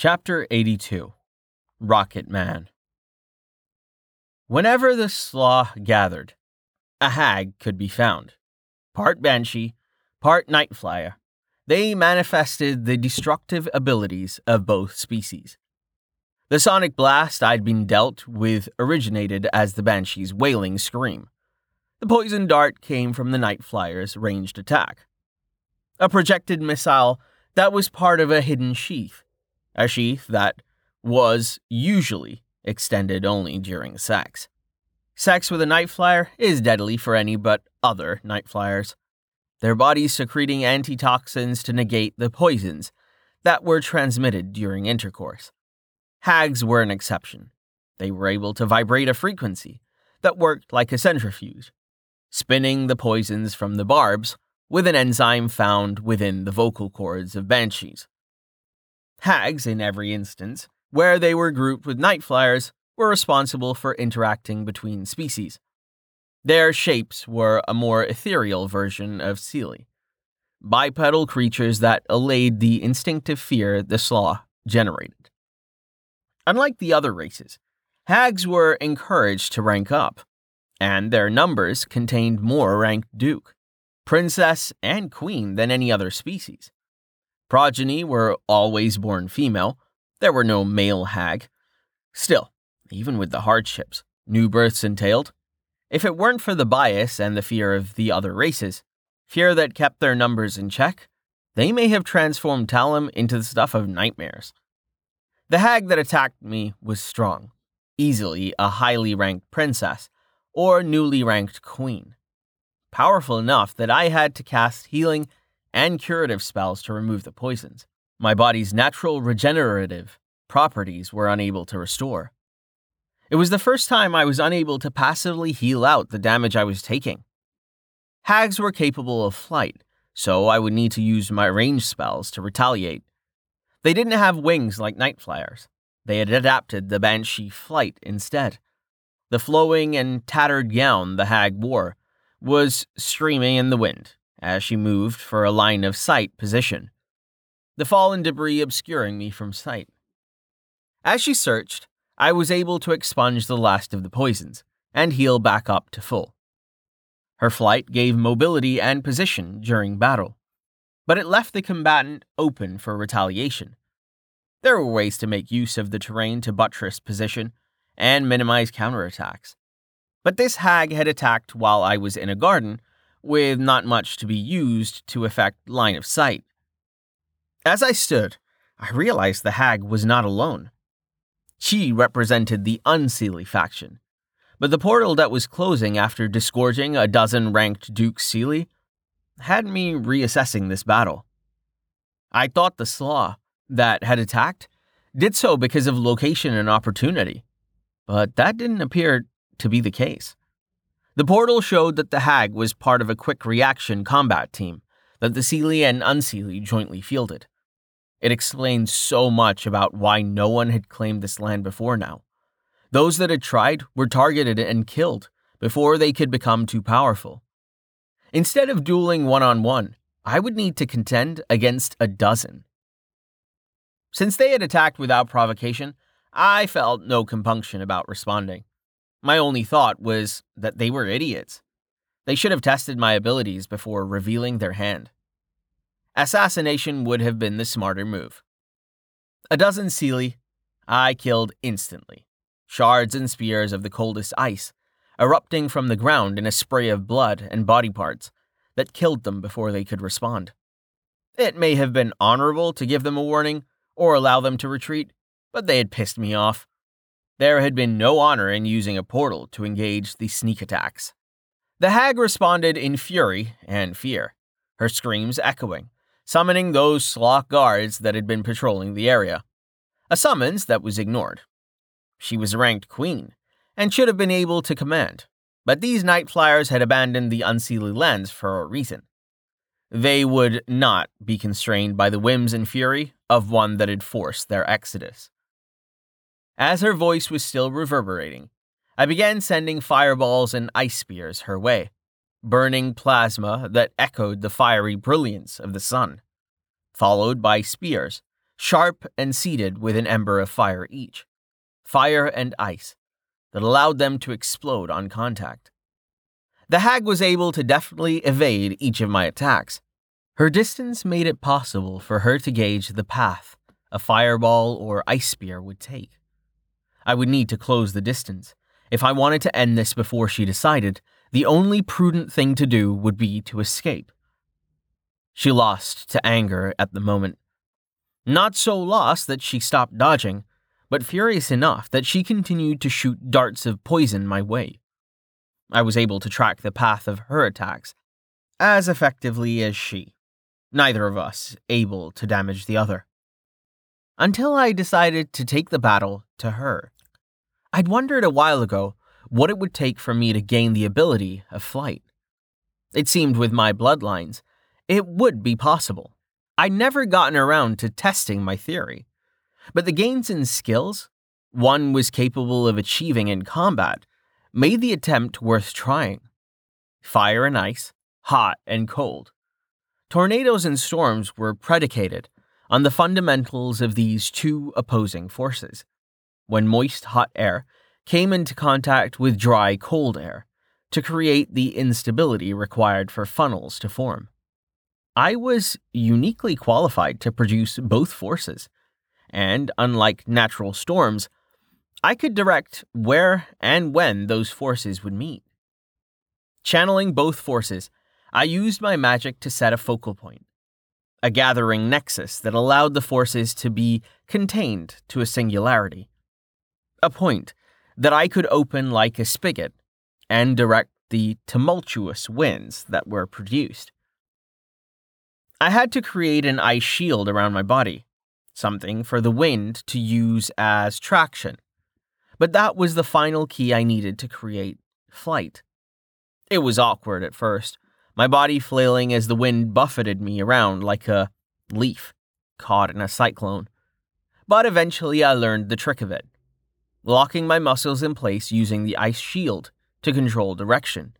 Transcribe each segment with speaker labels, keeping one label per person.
Speaker 1: Chapter 82 Rocket Man Whenever the slaw gathered, a hag could be found. Part banshee, part night flyer, they manifested the destructive abilities of both species. The sonic blast I'd been dealt with originated as the banshee's wailing scream. The poison dart came from the night flyer's ranged attack. A projected missile that was part of a hidden sheath, a sheath that was usually extended only during sex. Sex with a night flyer is deadly for any but other night flyers, their bodies secreting antitoxins to negate the poisons that were transmitted during intercourse. Hags were an exception. They were able to vibrate a frequency that worked like a centrifuge, spinning the poisons from the barbs with an enzyme found within the vocal cords of banshees. Hags, in every instance, where they were grouped with night flyers, were responsible for interacting between species. Their shapes were a more ethereal version of Seelie, bipedal creatures that allayed the instinctive fear the slaw generated. Unlike the other races, hags were encouraged to rank up, and their numbers contained more ranked duke, princess, and queen than any other species. Progeny were always born female, there were no male hag. Still, even with the hardships new births entailed, if it weren't for the bias and the fear of the other races, fear that kept their numbers in check, they may have transformed Talum into the stuff of nightmares. The hag that attacked me was strong, easily a highly ranked princess or newly ranked queen. Powerful enough that I had to cast healing and curative spells to remove the poisons. My body's natural regenerative properties were unable to restore. It was the first time I was unable to passively heal out the damage I was taking. Hags were capable of flight, so I would need to use my range spells to retaliate. They didn't have wings like night flyers. They had adapted the banshee flight instead. The flowing and tattered gown the hag wore was streaming in the wind as she moved for a line of sight position, the fallen debris obscuring me from sight. As she searched, I was able to expunge the last of the poisons and heal back up to full. Her flight gave mobility and position during battle, but it left the combatant open for retaliation. There were ways to make use of the terrain to buttress position and minimize counterattacks. But this hag had attacked while I was in a garden, with not much to be used to affect line of sight. As I stood, I realized the hag was not alone. She represented the Unseelie faction. But the portal that was closing after disgorging a dozen ranked Duke Seelie had me reassessing this battle. I thought the Slaw that had attacked did so because of location and opportunity, but that didn't appear to be the case. The portal showed that the Hag was part of a quick reaction combat team that the Seelie and Unseelie jointly fielded. It explained so much about why no one had claimed this land before now. Those that had tried were targeted and killed before they could become too powerful. Instead of dueling one on one, I would need to contend against a dozen. Since they had attacked without provocation, I felt no compunction about responding. My only thought was that they were idiots. They should have tested my abilities before revealing their hand. Assassination would have been the smarter move. A dozen Seelie, I killed instantly. Shards and spears of the coldest ice, erupting from the ground in a spray of blood and body parts that killed them before they could respond. It may have been honorable to give them a warning or allow them to retreat, but they had pissed me off. There had been no honor in using a portal to engage the sneak attacks. The hag responded in fury and fear, her screams echoing, summoning those Slaw guards that had been patrolling the area. A summons that was ignored. She was ranked queen and should have been able to command, but these night flyers had abandoned the unseelie lands for a reason. They would not be constrained by the whims and fury of one that had forced their exodus. As her voice was still reverberating, I began sending fireballs and ice spears her way burning plasma that echoed the fiery brilliance of the sun, followed by spears sharp and seeded with an ember of fire each, fire and ice, that allowed them to explode on contact. The hag was able to deftly evade each of my attacks. Her distance made it possible for her to gauge the path a fireball or ice spear would take. I would need to close the distance. If I wanted to end this before she decided, the only prudent thing to do would be to escape. She lost to anger at the moment. Not so lost that she stopped dodging, but furious enough that she continued to shoot darts of poison my way. I was able to track the path of her attacks as effectively as she, neither of us able to damage the other. Until I decided to take the battle to her. I'd wondered a while ago what it would take for me to gain the ability of flight. It seemed with my bloodlines, it would be possible. I'd never gotten around to testing my theory. But the gains in skills one was capable of achieving in combat made the attempt worth trying. Fire and ice, hot and cold. Tornadoes and storms were predicated on the fundamentals of these two opposing forces. When moist, hot air came into contact with dry, cold air to create the instability required for funnels to form. I was uniquely qualified to produce both forces, and unlike natural storms, I could direct where and when those forces would meet. Channeling both forces, I used my magic to set a focal point, a gathering nexus that allowed the forces to be contained to a singularity. A point that I could open like a spigot and direct the tumultuous winds that were produced. I had to create an ice shield around my body, something for the wind to use as traction. But that was the final key I needed to create flight. It was awkward at first, my body flailing as the wind buffeted me around like a leaf caught in a cyclone. But eventually I learned the trick of it, locking my muscles in place using the ice shield to control direction.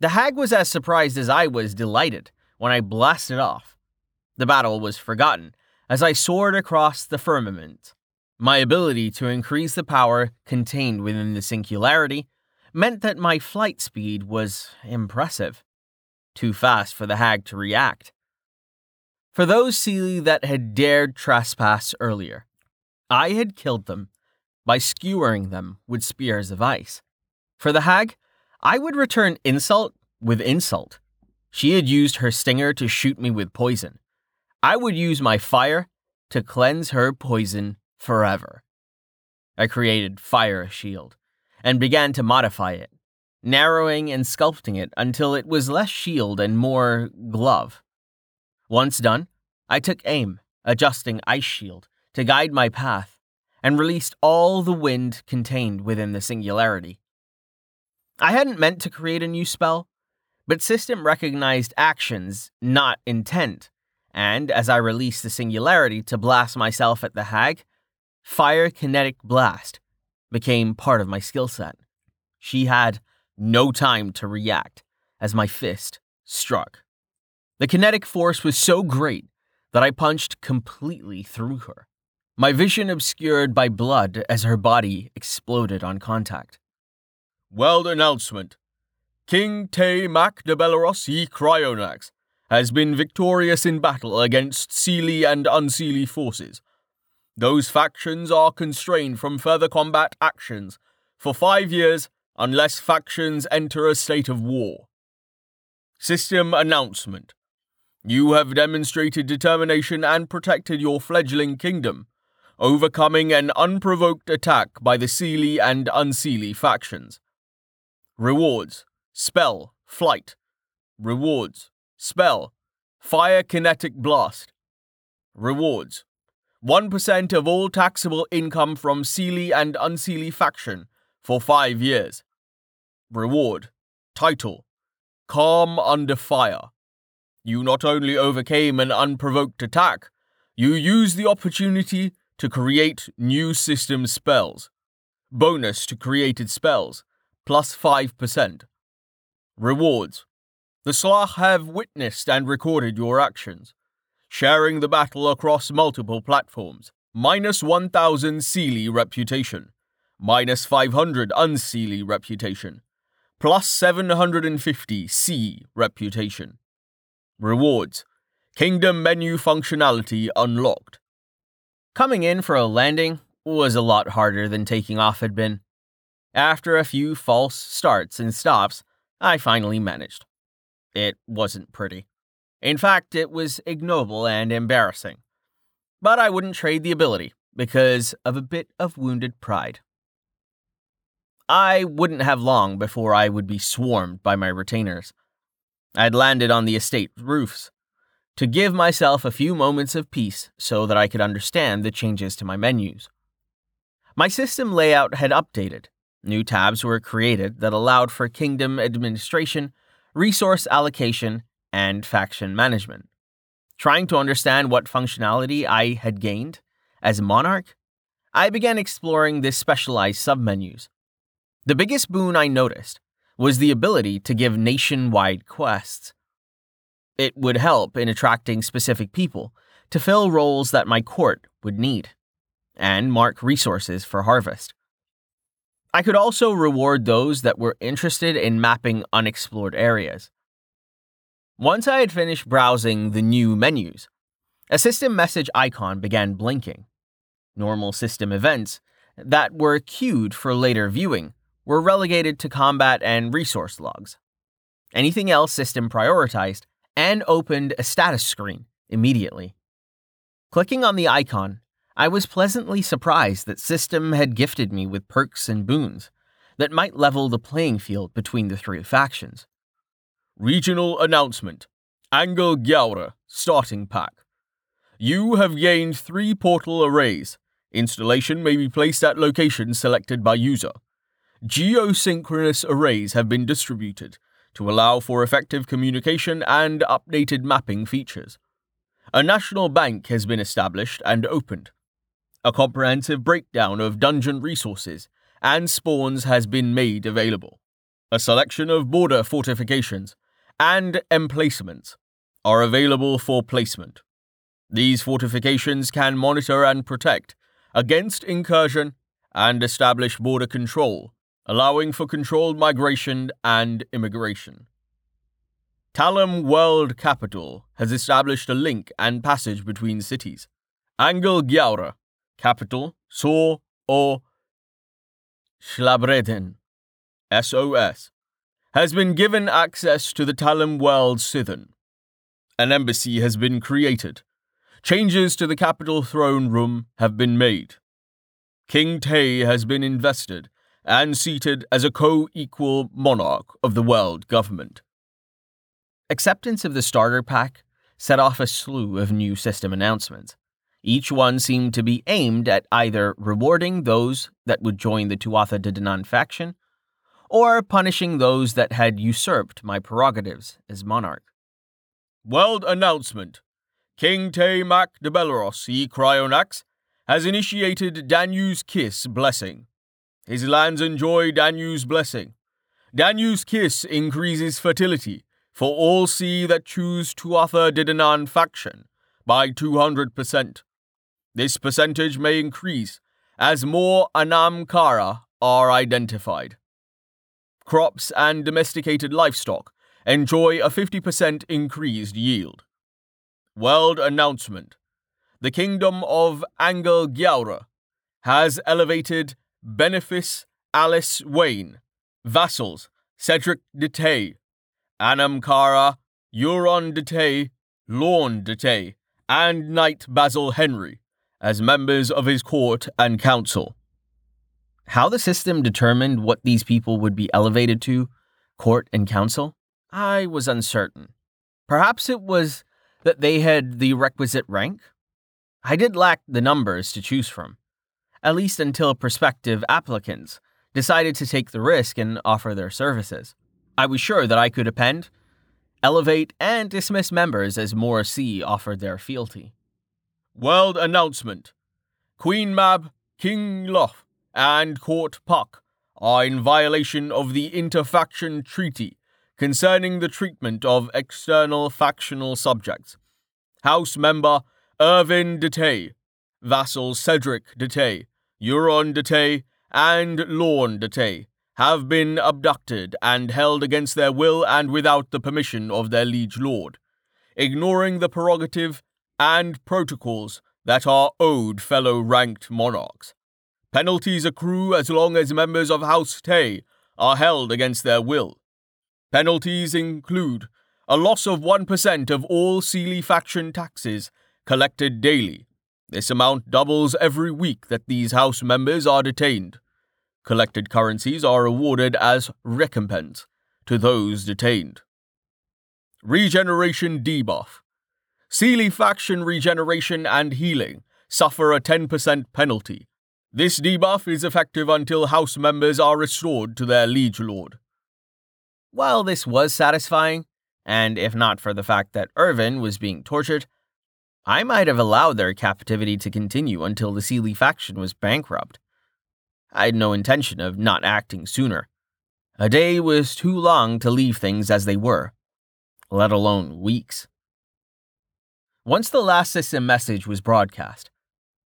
Speaker 1: The hag was as surprised as I was delighted when I blasted off. The battle was forgotten as I soared across the firmament. My ability to increase the power contained within the singularity meant that my flight speed was impressive. Too fast for the hag to react. For those Seelie that had dared trespass earlier, I had killed them by skewering them with spears of ice. For the hag, I would return insult with insult. She had used her stinger to shoot me with poison. I would use my fire to cleanse her poison forever. I created Fire Shield and began to modify it, narrowing and sculpting it until it was less shield and more glove. Once done, I took aim, adjusting Ice Shield to guide my path, and released all the wind contained within the singularity. I hadn't meant to create a new spell, but system recognized actions, not intent. And as I released the singularity to blast myself at the hag, fire kinetic blast became part of my skill set. She had no time to react as my fist struck. The kinetic force was so great that I punched completely through her, my vision obscured by blood as her body exploded on contact.
Speaker 2: Weld announcement King Tay Mac de Belleros y Cryonax has been victorious in battle against Seelie and Unseelie forces. Those factions are constrained from further combat actions for five years unless factions enter a state of war. System announcement. You have demonstrated determination and protected your fledgling kingdom, overcoming an unprovoked attack by the Seelie and Unseelie factions. Rewards Spell, Flight. Rewards. Spell, Fire Kinetic Blast. Rewards. 1% of all taxable income from Seelie and Unseelie faction for 5 years. Reward. Title. Calm Under Fire. You not only overcame an unprovoked attack, you used the opportunity to create new system spells. Bonus to created spells, plus 5%. Rewards. The Slach have witnessed and recorded your actions. sharing the battle across multiple platforms. Minus 1000 Seelie reputation, minus 500 Unseelie reputation, plus 750 C reputation. Rewards Kingdom menu functionality unlocked.
Speaker 1: Coming in for a landing was a lot harder than taking off had been. After a few false starts and stops, I finally managed. It wasn't pretty. In fact, it was ignoble and embarrassing. But I wouldn't trade the ability because of a bit of wounded pride. I wouldn't have long before I would be swarmed by my retainers. I'd landed on the estate roofs to give myself a few moments of peace so that I could understand the changes to my menus. My system layout had updated. New tabs were created that allowed for kingdom administration, resource allocation, and faction management. Trying to understand what functionality I had gained as monarch, I began exploring the specialized submenus. The biggest boon I noticed was the ability to give nationwide quests. It would help in attracting specific people to fill roles that my court would need, and mark resources for harvest. I could also reward those that were interested in mapping unexplored areas. Once I had finished browsing the new menus, a system message icon began blinking. Normal system events that were queued for later viewing were relegated to combat and resource logs. Anything else system prioritized and opened a status screen immediately. Clicking on the icon, I was pleasantly surprised that System had gifted me with perks and boons that might level the playing field between the three factions.
Speaker 2: Regional announcement Angel Gyaura starting pack. You have gained three portal arrays. Installation may be placed at locations selected by user. Geosynchronous arrays have been distributed to allow for effective communication and updated mapping features. A national bank has been established and opened. A comprehensive breakdown of dungeon resources and spawns has been made available. A selection of border fortifications and emplacements are available for placement. These fortifications can monitor and protect against incursion and establish border control, allowing for controlled migration and immigration. Talum World Capital has established a link and passage between cities. Angel Gyaura, capital, Sor or Schlabreden, SOS, has been given access to the Talum World Scython. An embassy has been created. Changes to the capital throne room have been made. King Tay has been invested and seated as a co equal monarch of the world government.
Speaker 1: Acceptance of the starter pack set off a slew of new system announcements. Each one seemed to be aimed at either rewarding those that would join the Tuatha De Danann faction or punishing those that had usurped my prerogatives as monarch.
Speaker 2: World announcement King Tay Mac de Belleros E. Cryonax has initiated Danu's Kiss blessing. His lands enjoy Danu's blessing. Danu's Kiss increases fertility for all sea that choose to offer De Danann faction by 200%. This percentage may increase as more Anam-Cara are identified crops, and domesticated livestock enjoy a 50% increased yield. World announcement The Kingdom of Angel Gyaura has elevated Benefice Alice Wayne, vassals Cedric de Tay, Anam-Cara, Euron de Tay, Lorne de Tay, and Knight Basil Henry as members of his court and council.
Speaker 1: How the system determined what these people would be elevated to, court and council, I was uncertain. Perhaps it was that they had the requisite rank? I did lack the numbers to choose from, at least until prospective applicants decided to take the risk and offer their services. I was sure that I could append, elevate, and dismiss members as C offered their fealty.
Speaker 2: World announcement Queen Mab, King Loth, and Court Puck are in violation of the Interfaction Treaty concerning the treatment of external factional subjects. House member Irvin de vassal Cedric de Tay, Euron de Tay, and Lorne de Tay have been abducted and held against their will and without the permission of their liege lord, ignoring the prerogative and protocols that are owed fellow ranked monarchs. Penalties accrue as long as members of House Tay are held against their will. Penalties include a loss of 1% of all Seelie faction taxes collected daily. This amount doubles every week that these House members are detained. Collected currencies are awarded as recompense to those detained. Regeneration debuff. Seelie faction regeneration and healing suffer a 10% penalty. This debuff is effective until House members are restored to their liege lord.
Speaker 1: While this was satisfying, and if not for the fact that Irvin was being tortured, I might have allowed their captivity to continue until the Seelie faction was bankrupt. I had no intention of not acting sooner. A day was too long to leave things as they were, let alone weeks. Once the last system message was broadcast,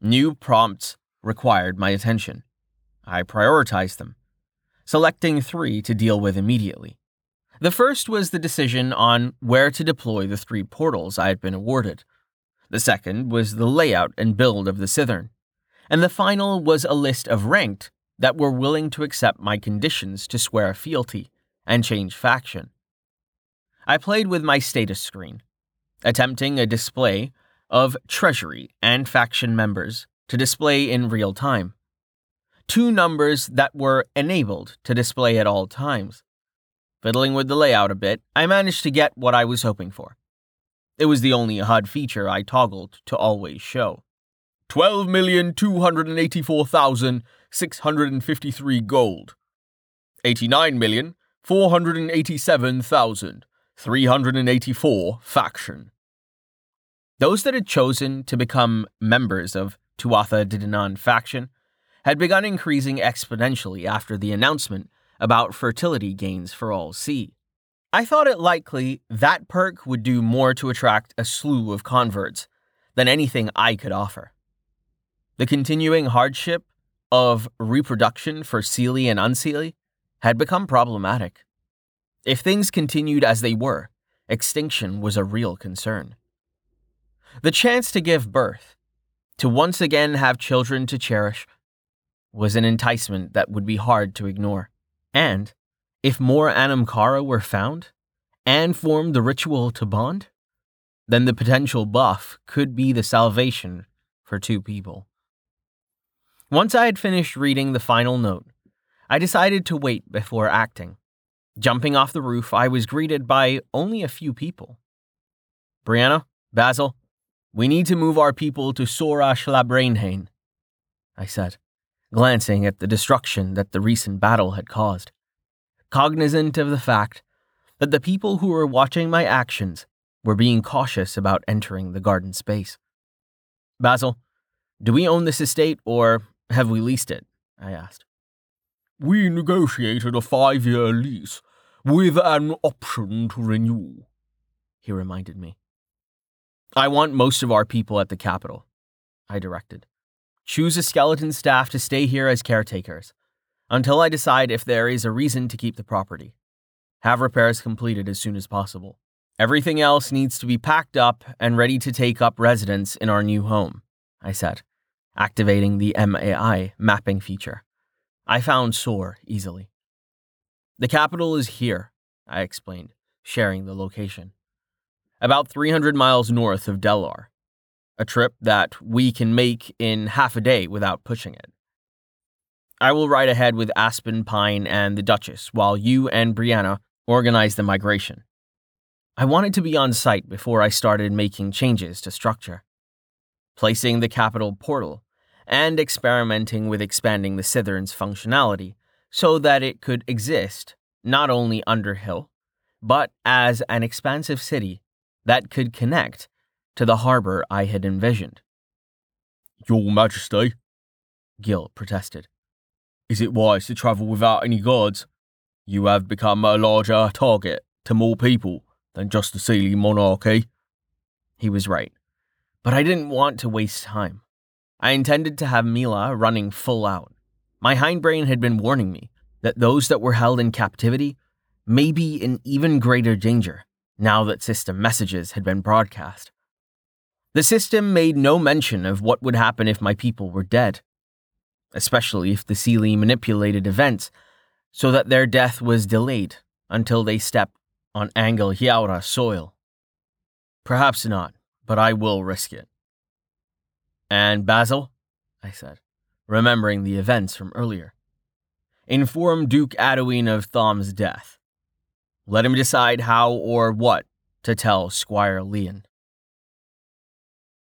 Speaker 1: new prompts required my attention. I prioritized them, selecting three to deal with immediately. The first was the decision on where to deploy the three portals I had been awarded. The second was the layout and build of the Cithern. And the final was a list of ranked that were willing to accept my conditions to swear fealty and change faction. I played with my status screen, attempting a display of treasury and faction members to display in real time. Two numbers that were enabled to display at all times. Fiddling with the layout a bit, I managed to get what I was hoping for. It was the only HUD feature I toggled to always show.
Speaker 2: 12,284,653 gold. 89,487,384 faction.
Speaker 1: Those that had chosen to become members of Tuatha De Danann faction had begun increasing exponentially after the announcement about fertility gains for all C. I thought it likely that perk would do more to attract a slew of converts than anything I could offer. The continuing hardship of reproduction for Seelie and Unseelie had become problematic. If things continued as they were, extinction was a real concern. The chance to give birth, to once again have children to cherish, was an enticement that would be hard to ignore. And, if more Anam were found, and formed the ritual to bond, then the potential buff could be the salvation for two people. Once I had finished reading the final note, I decided to wait before acting. Jumping off the roof, I was greeted by only a few people. Brianna, Basil, we need to move our people to Sorash Labrainhain, I said, glancing at the destruction that the recent battle had caused. Cognizant of the fact that the people who were watching my actions were being cautious about entering the garden space. Basil, do we own this estate or have we leased it? I asked.
Speaker 2: We negotiated a five year lease with an option to renew, he reminded me.
Speaker 1: I want most of our people at the capital, I directed. Choose a skeleton staff to stay here as caretakers until I decide if there is a reason to keep the property. Have repairs completed as soon as possible. Everything else needs to be packed up and ready to take up residence in our new home, I said, activating the MAI mapping feature. I found SOAR easily. The capital is here, I explained, sharing the location about 300 miles north of Delar, a trip that we can make in half a day without pushing it. I will ride ahead with Aspen Pine and the Duchess while you and Brianna organize the migration. I wanted to be on site before I started making changes to structure, placing the capital portal, and experimenting with expanding the Cithern's functionality so that it could exist not only under Hill, but as an expansive city that could connect to the harbor I had envisioned.
Speaker 2: Your Majesty,
Speaker 1: Gil protested.
Speaker 2: Is it wise to travel without any guards? You have become a larger target to more people than just the Seelie monarchy.
Speaker 1: He was right. But I didn't want to waste time. I intended to have Mila running full out. My hindbrain had been warning me that those that were held in captivity may be in even greater danger now that system messages had been broadcast. The system made no mention of what would happen if my people were dead, especially if the Seelie manipulated events so that their death was delayed until they stepped on Angel Yaura soil. Perhaps not, but I will risk it. And Basil, I said, remembering the events from earlier. Inform Duke Adowin of Thom's death. Let him decide how or what to tell Squire Leon.